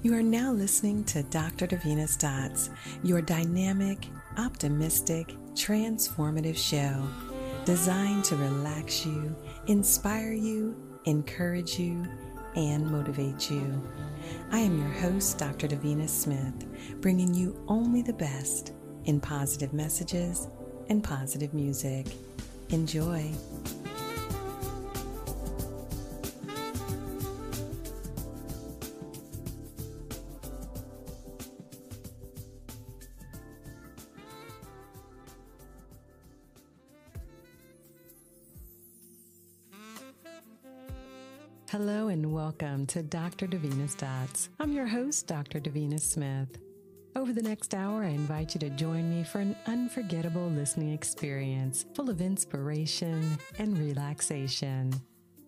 You are now listening to Dr. Davina's Dots, your dynamic, optimistic, transformative show designed to relax you, inspire you, encourage you, and motivate you. I am your host, Dr. Davina Smith, bringing you only the best in positive messages and positive music. Enjoy. Welcome to Dr. Davina's Dots. I'm your host, Dr. Davina Smith. Over the next hour, I invite you to join me for an unforgettable listening experience full of inspiration and relaxation.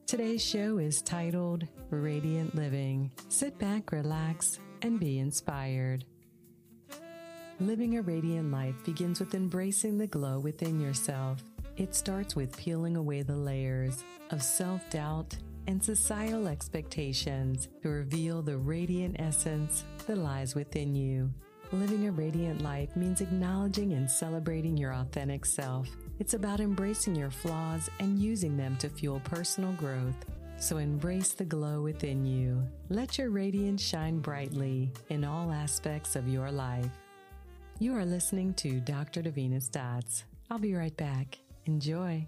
Today's show is titled Radiant Living. Sit back, relax, and be inspired. Living a radiant life begins with embracing the glow within yourself. It starts with peeling away the layers of self doubt and societal expectations to reveal the radiant essence that lies within you. Living a radiant life means acknowledging and celebrating your authentic self. It's about embracing your flaws and using them to fuel personal growth. So embrace the glow within you. Let your radiance shine brightly in all aspects of your life. You are listening to Dr. Davina's Dots. I'll be right back. Enjoy.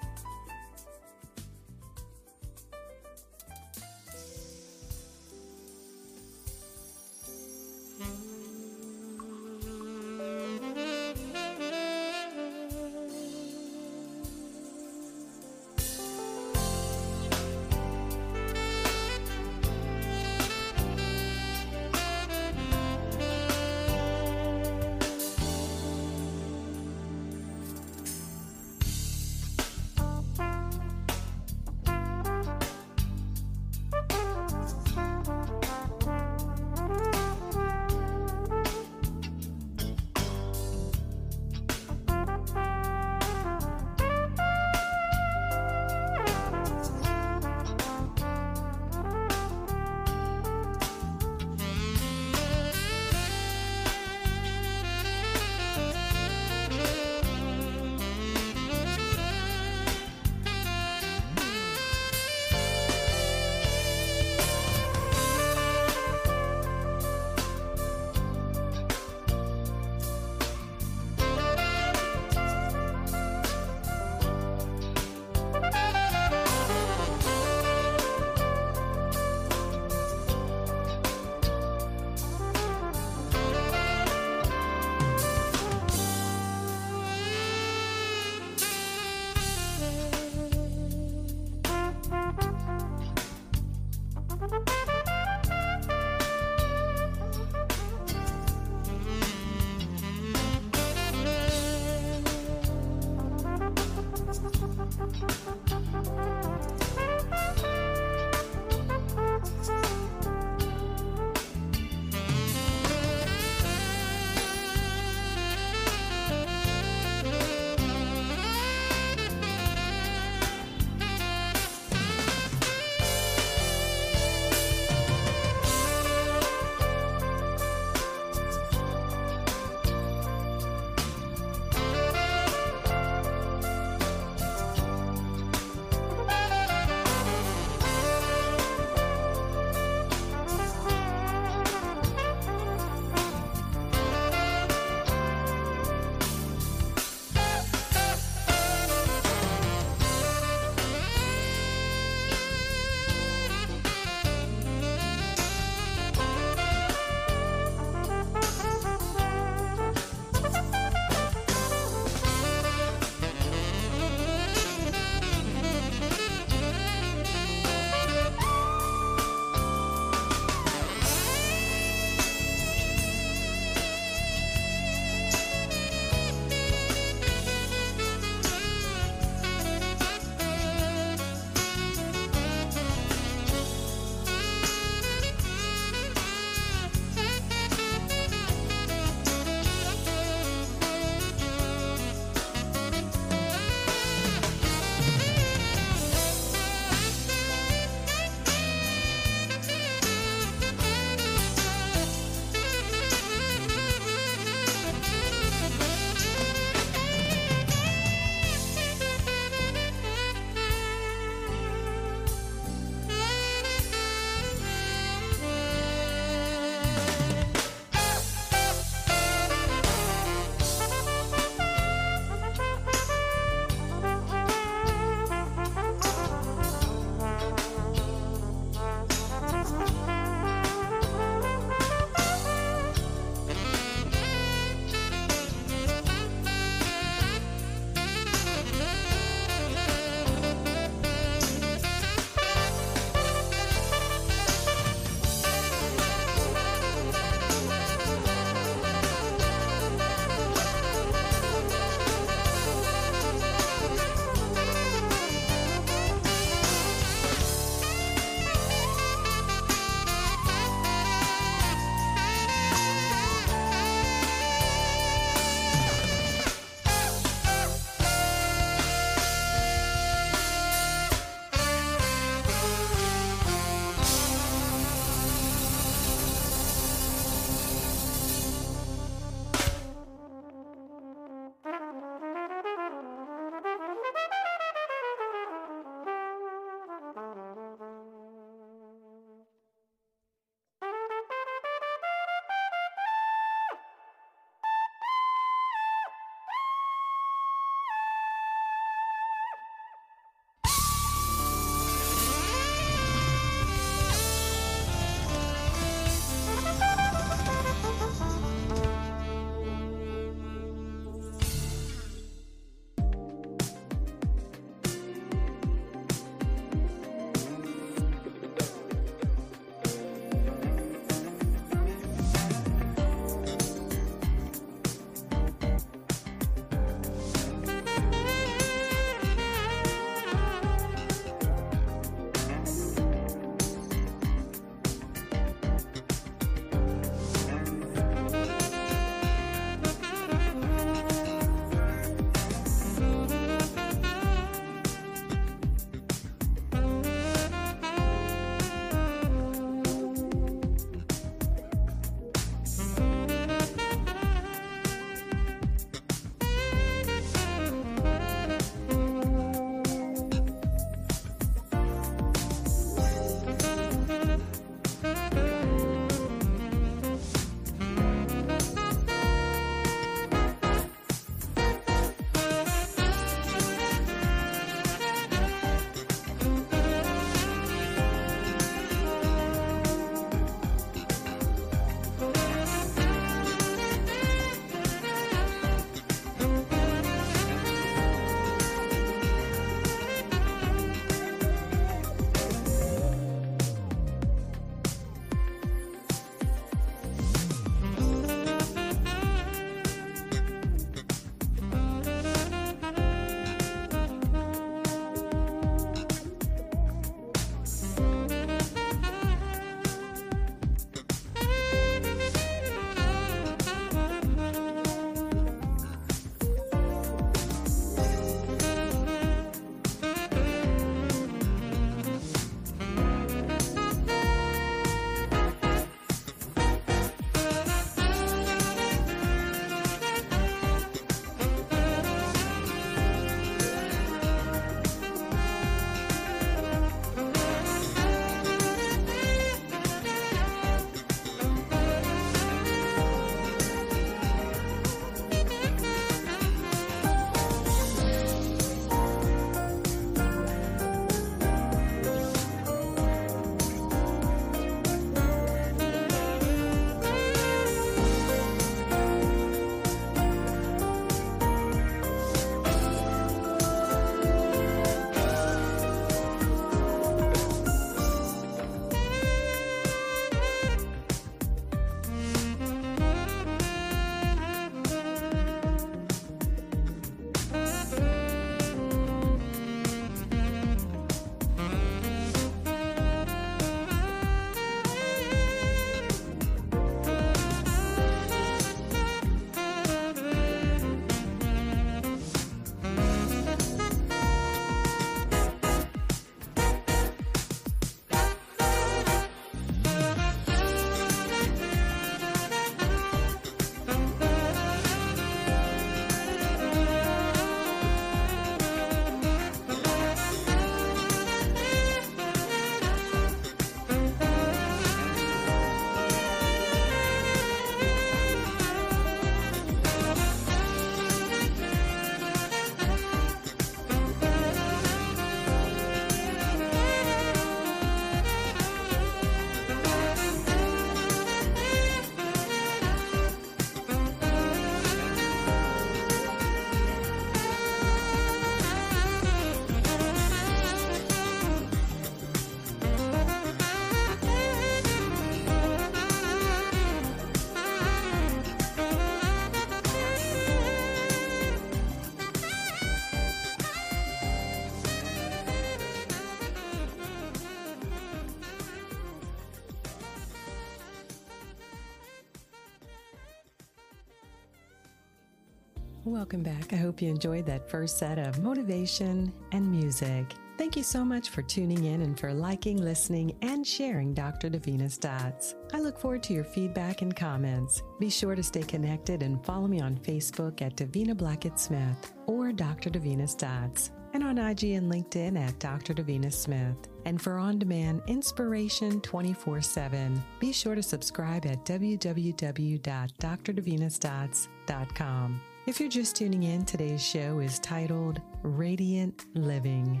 Welcome back. I hope you enjoyed that first set of motivation and music. Thank you so much for tuning in and for liking, listening, and sharing Dr. Davina's Dots. I look forward to your feedback and comments. Be sure to stay connected and follow me on Facebook at Davina Blackett Smith or Dr. Davina's Dots, and on IG and LinkedIn at Dr. Davina Smith. And for on demand inspiration 24 7, be sure to subscribe at www.drdavinasdots.com. If you're just tuning in, today's show is titled Radiant Living.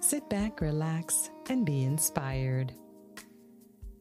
Sit back, relax, and be inspired.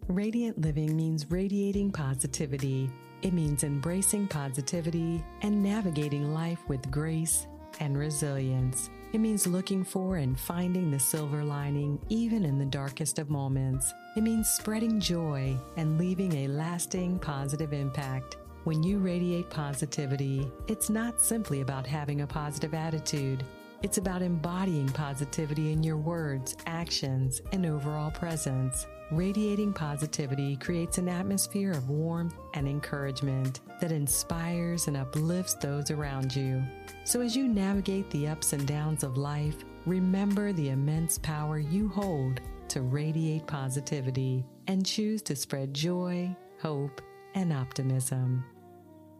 Radiant living means radiating positivity. It means embracing positivity and navigating life with grace and resilience. It means looking for and finding the silver lining even in the darkest of moments. It means spreading joy and leaving a lasting positive impact. When you radiate positivity, it's not simply about having a positive attitude. It's about embodying positivity in your words, actions, and overall presence. Radiating positivity creates an atmosphere of warmth and encouragement that inspires and uplifts those around you. So, as you navigate the ups and downs of life, remember the immense power you hold to radiate positivity and choose to spread joy, hope, and optimism.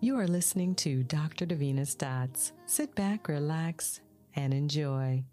You are listening to Dr. Davina's Dots. Sit back, relax, and enjoy.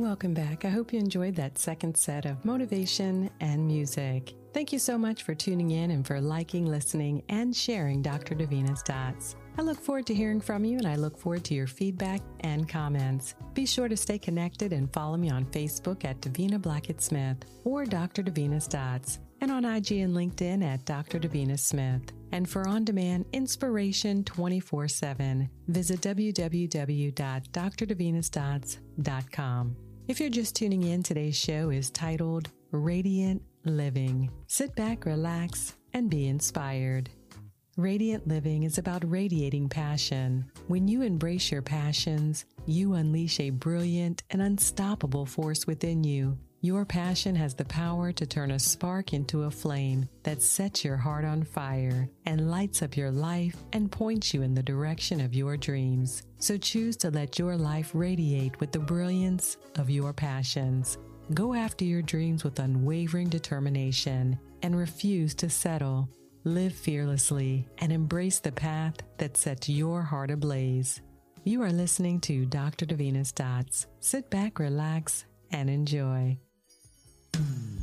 Welcome back. I hope you enjoyed that second set of motivation and music. Thank you so much for tuning in and for liking, listening, and sharing Dr. Davina's Dots. I look forward to hearing from you and I look forward to your feedback and comments. Be sure to stay connected and follow me on Facebook at Davina Blackett Smith or Dr. Davina's Dots and on IG and LinkedIn at Dr. Davina Smith. And for on demand inspiration 24 7, visit www.drdavinasdots.com. If you're just tuning in, today's show is titled Radiant Living. Sit back, relax, and be inspired. Radiant living is about radiating passion. When you embrace your passions, you unleash a brilliant and unstoppable force within you your passion has the power to turn a spark into a flame that sets your heart on fire and lights up your life and points you in the direction of your dreams. So choose to let your life radiate with the brilliance of your passions. Go after your dreams with unwavering determination and refuse to settle. Live fearlessly and embrace the path that sets your heart ablaze. You are listening to Dr. Davina's Dots. Sit back, relax, and enjoy. Mm.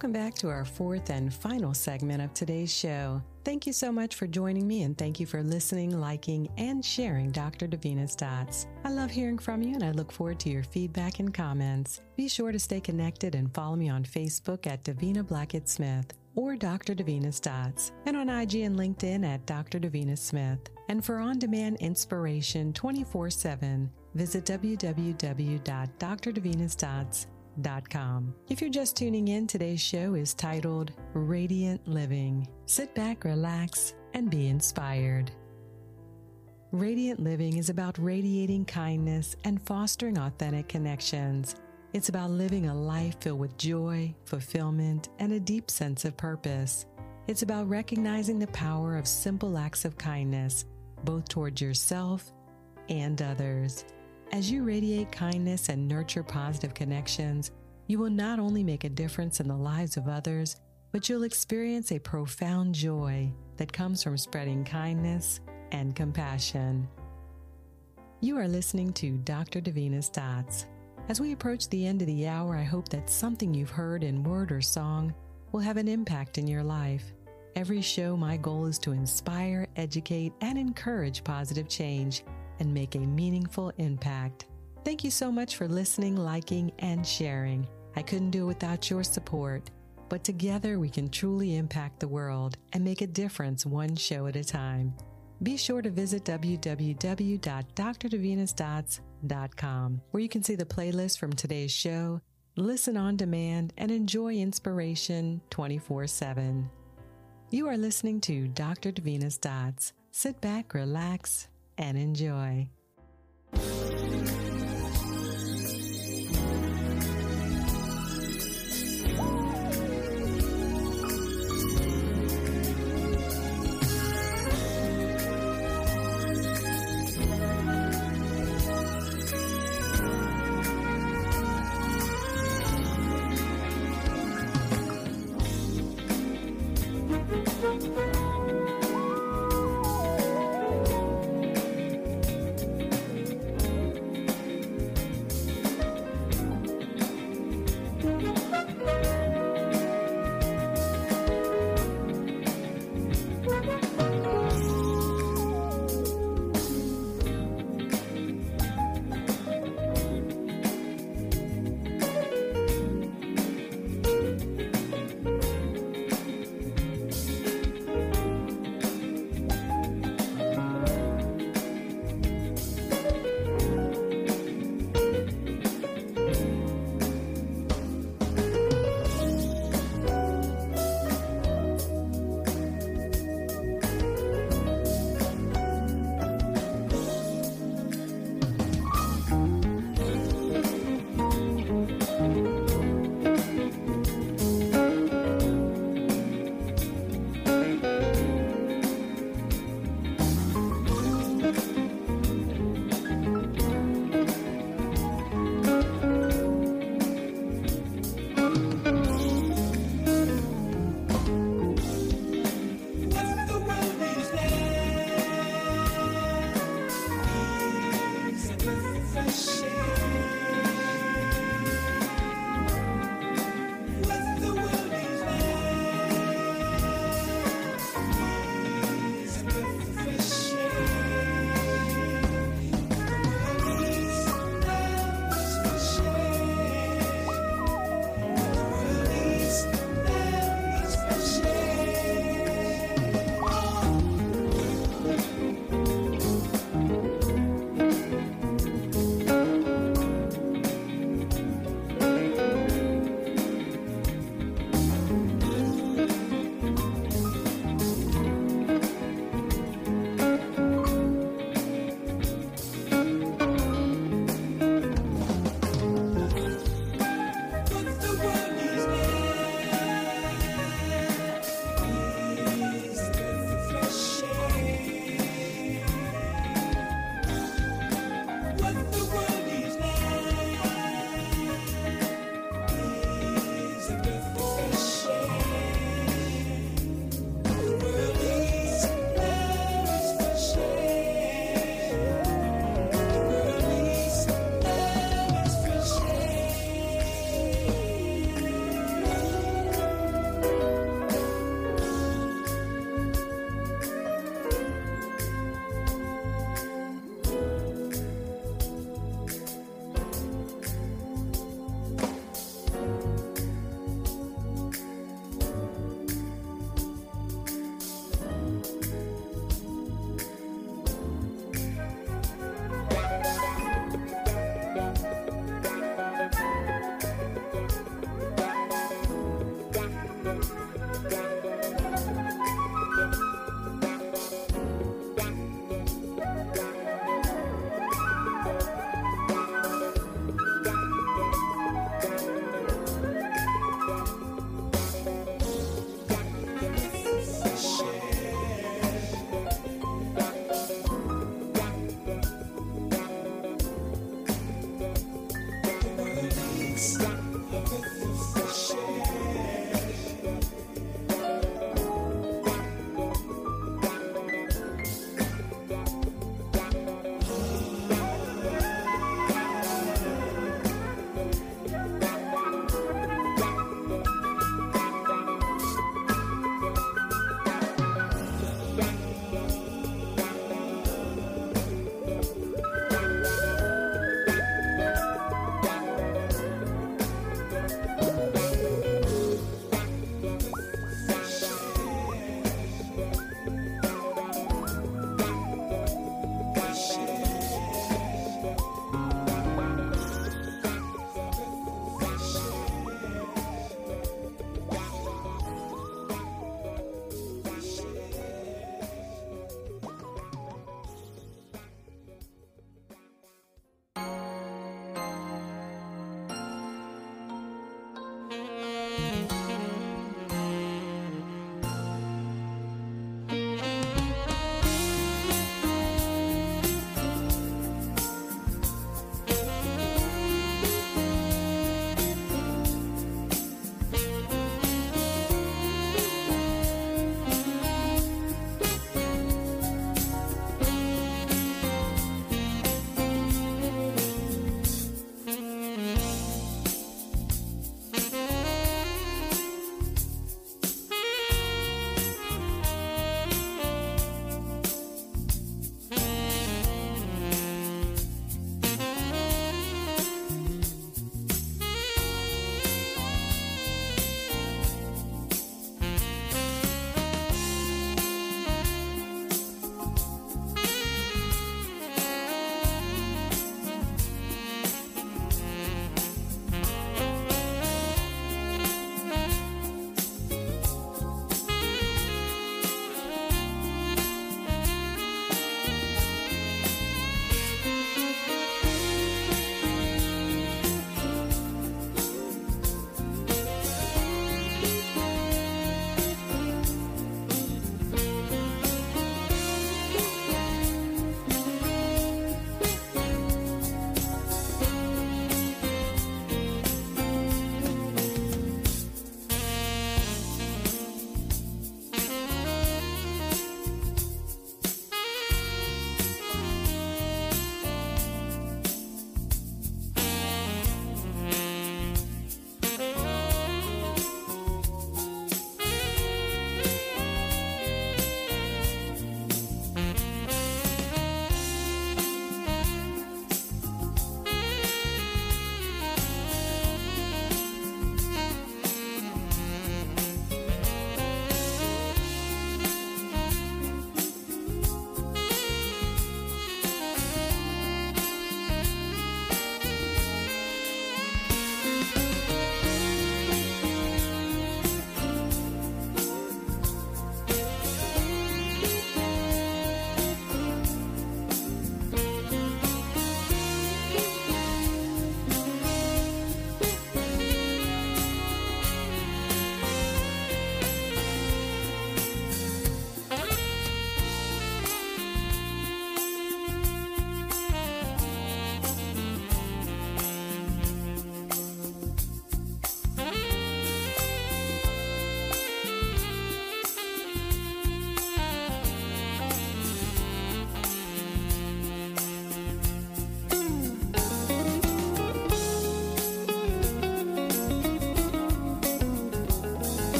Welcome back to our fourth and final segment of today's show. Thank you so much for joining me and thank you for listening, liking, and sharing Dr. Davina's Dots. I love hearing from you and I look forward to your feedback and comments. Be sure to stay connected and follow me on Facebook at Davina Blackett Smith or Dr. Davina's Dots and on IG and LinkedIn at Dr. Davina Smith. And for on demand inspiration 24 7, visit www.drdavinasdots.com if you're just tuning in, today's show is titled Radiant Living. Sit back, relax, and be inspired. Radiant living is about radiating kindness and fostering authentic connections. It's about living a life filled with joy, fulfillment, and a deep sense of purpose. It's about recognizing the power of simple acts of kindness, both towards yourself and others. As you radiate kindness and nurture positive connections, you will not only make a difference in the lives of others, but you'll experience a profound joy that comes from spreading kindness and compassion. You are listening to Dr. Davina's Dots. As we approach the end of the hour, I hope that something you've heard in word or song will have an impact in your life. Every show, my goal is to inspire, educate, and encourage positive change and make a meaningful impact. Thank you so much for listening, liking, and sharing. I couldn't do it without your support, but together we can truly impact the world and make a difference one show at a time. Be sure to visit www.drdavinasdots.com where you can see the playlist from today's show, listen on demand, and enjoy inspiration 24 7. You are listening to Dr. Davina's Dots. Sit back, relax, and enjoy.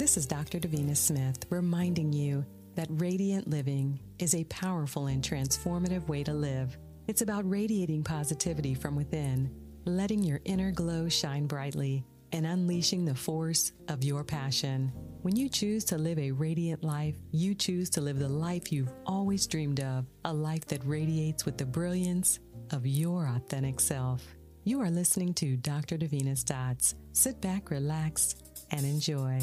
This is Dr. Davina Smith reminding you that radiant living is a powerful and transformative way to live. It's about radiating positivity from within, letting your inner glow shine brightly, and unleashing the force of your passion. When you choose to live a radiant life, you choose to live the life you've always dreamed of, a life that radiates with the brilliance of your authentic self. You are listening to Dr. Davina's Dots. Sit back, relax, and enjoy.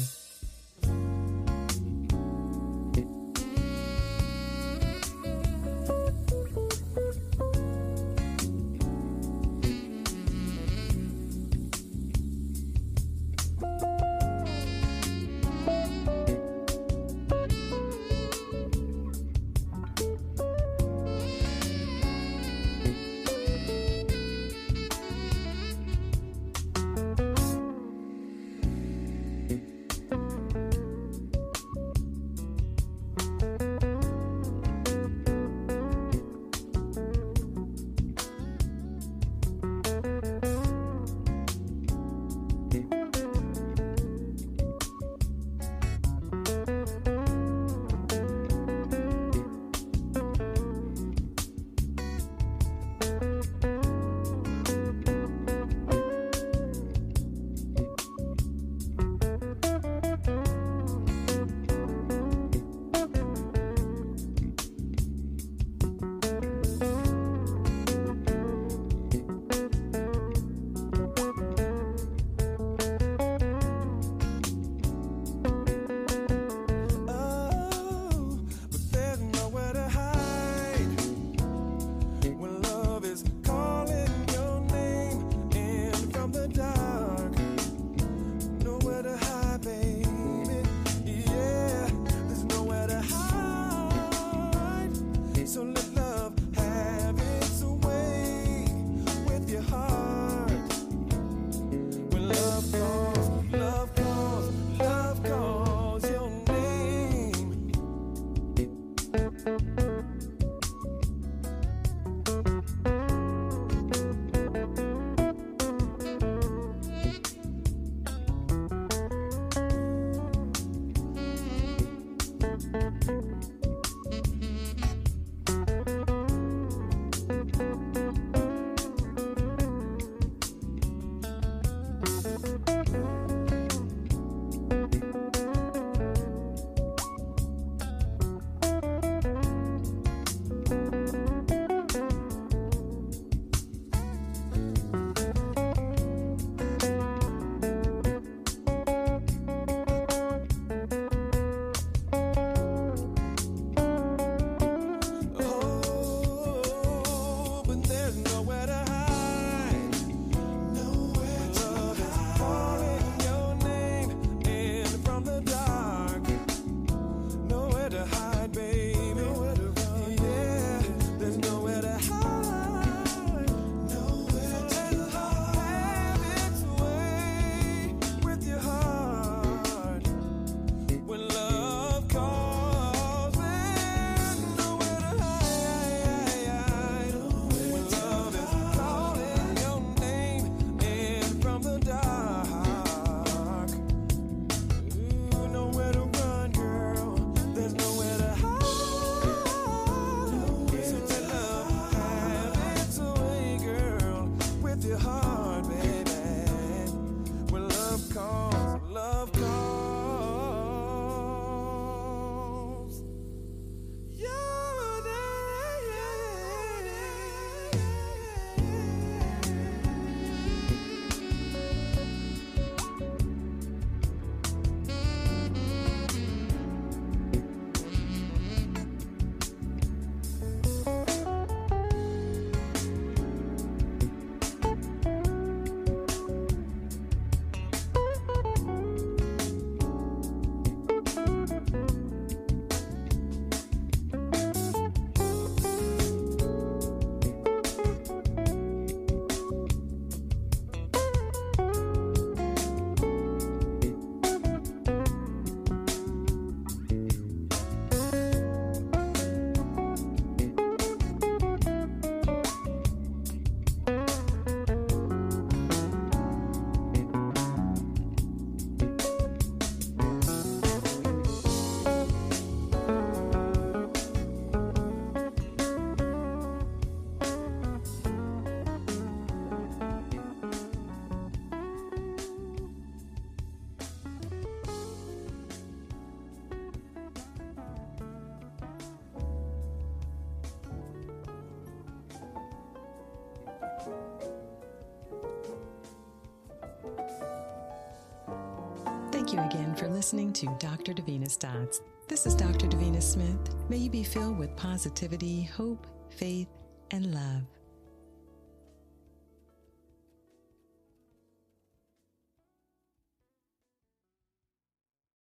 your heart. Again for listening to Dr. Davina's Dots. This is Dr. Davina Smith. May you be filled with positivity, hope, faith, and love.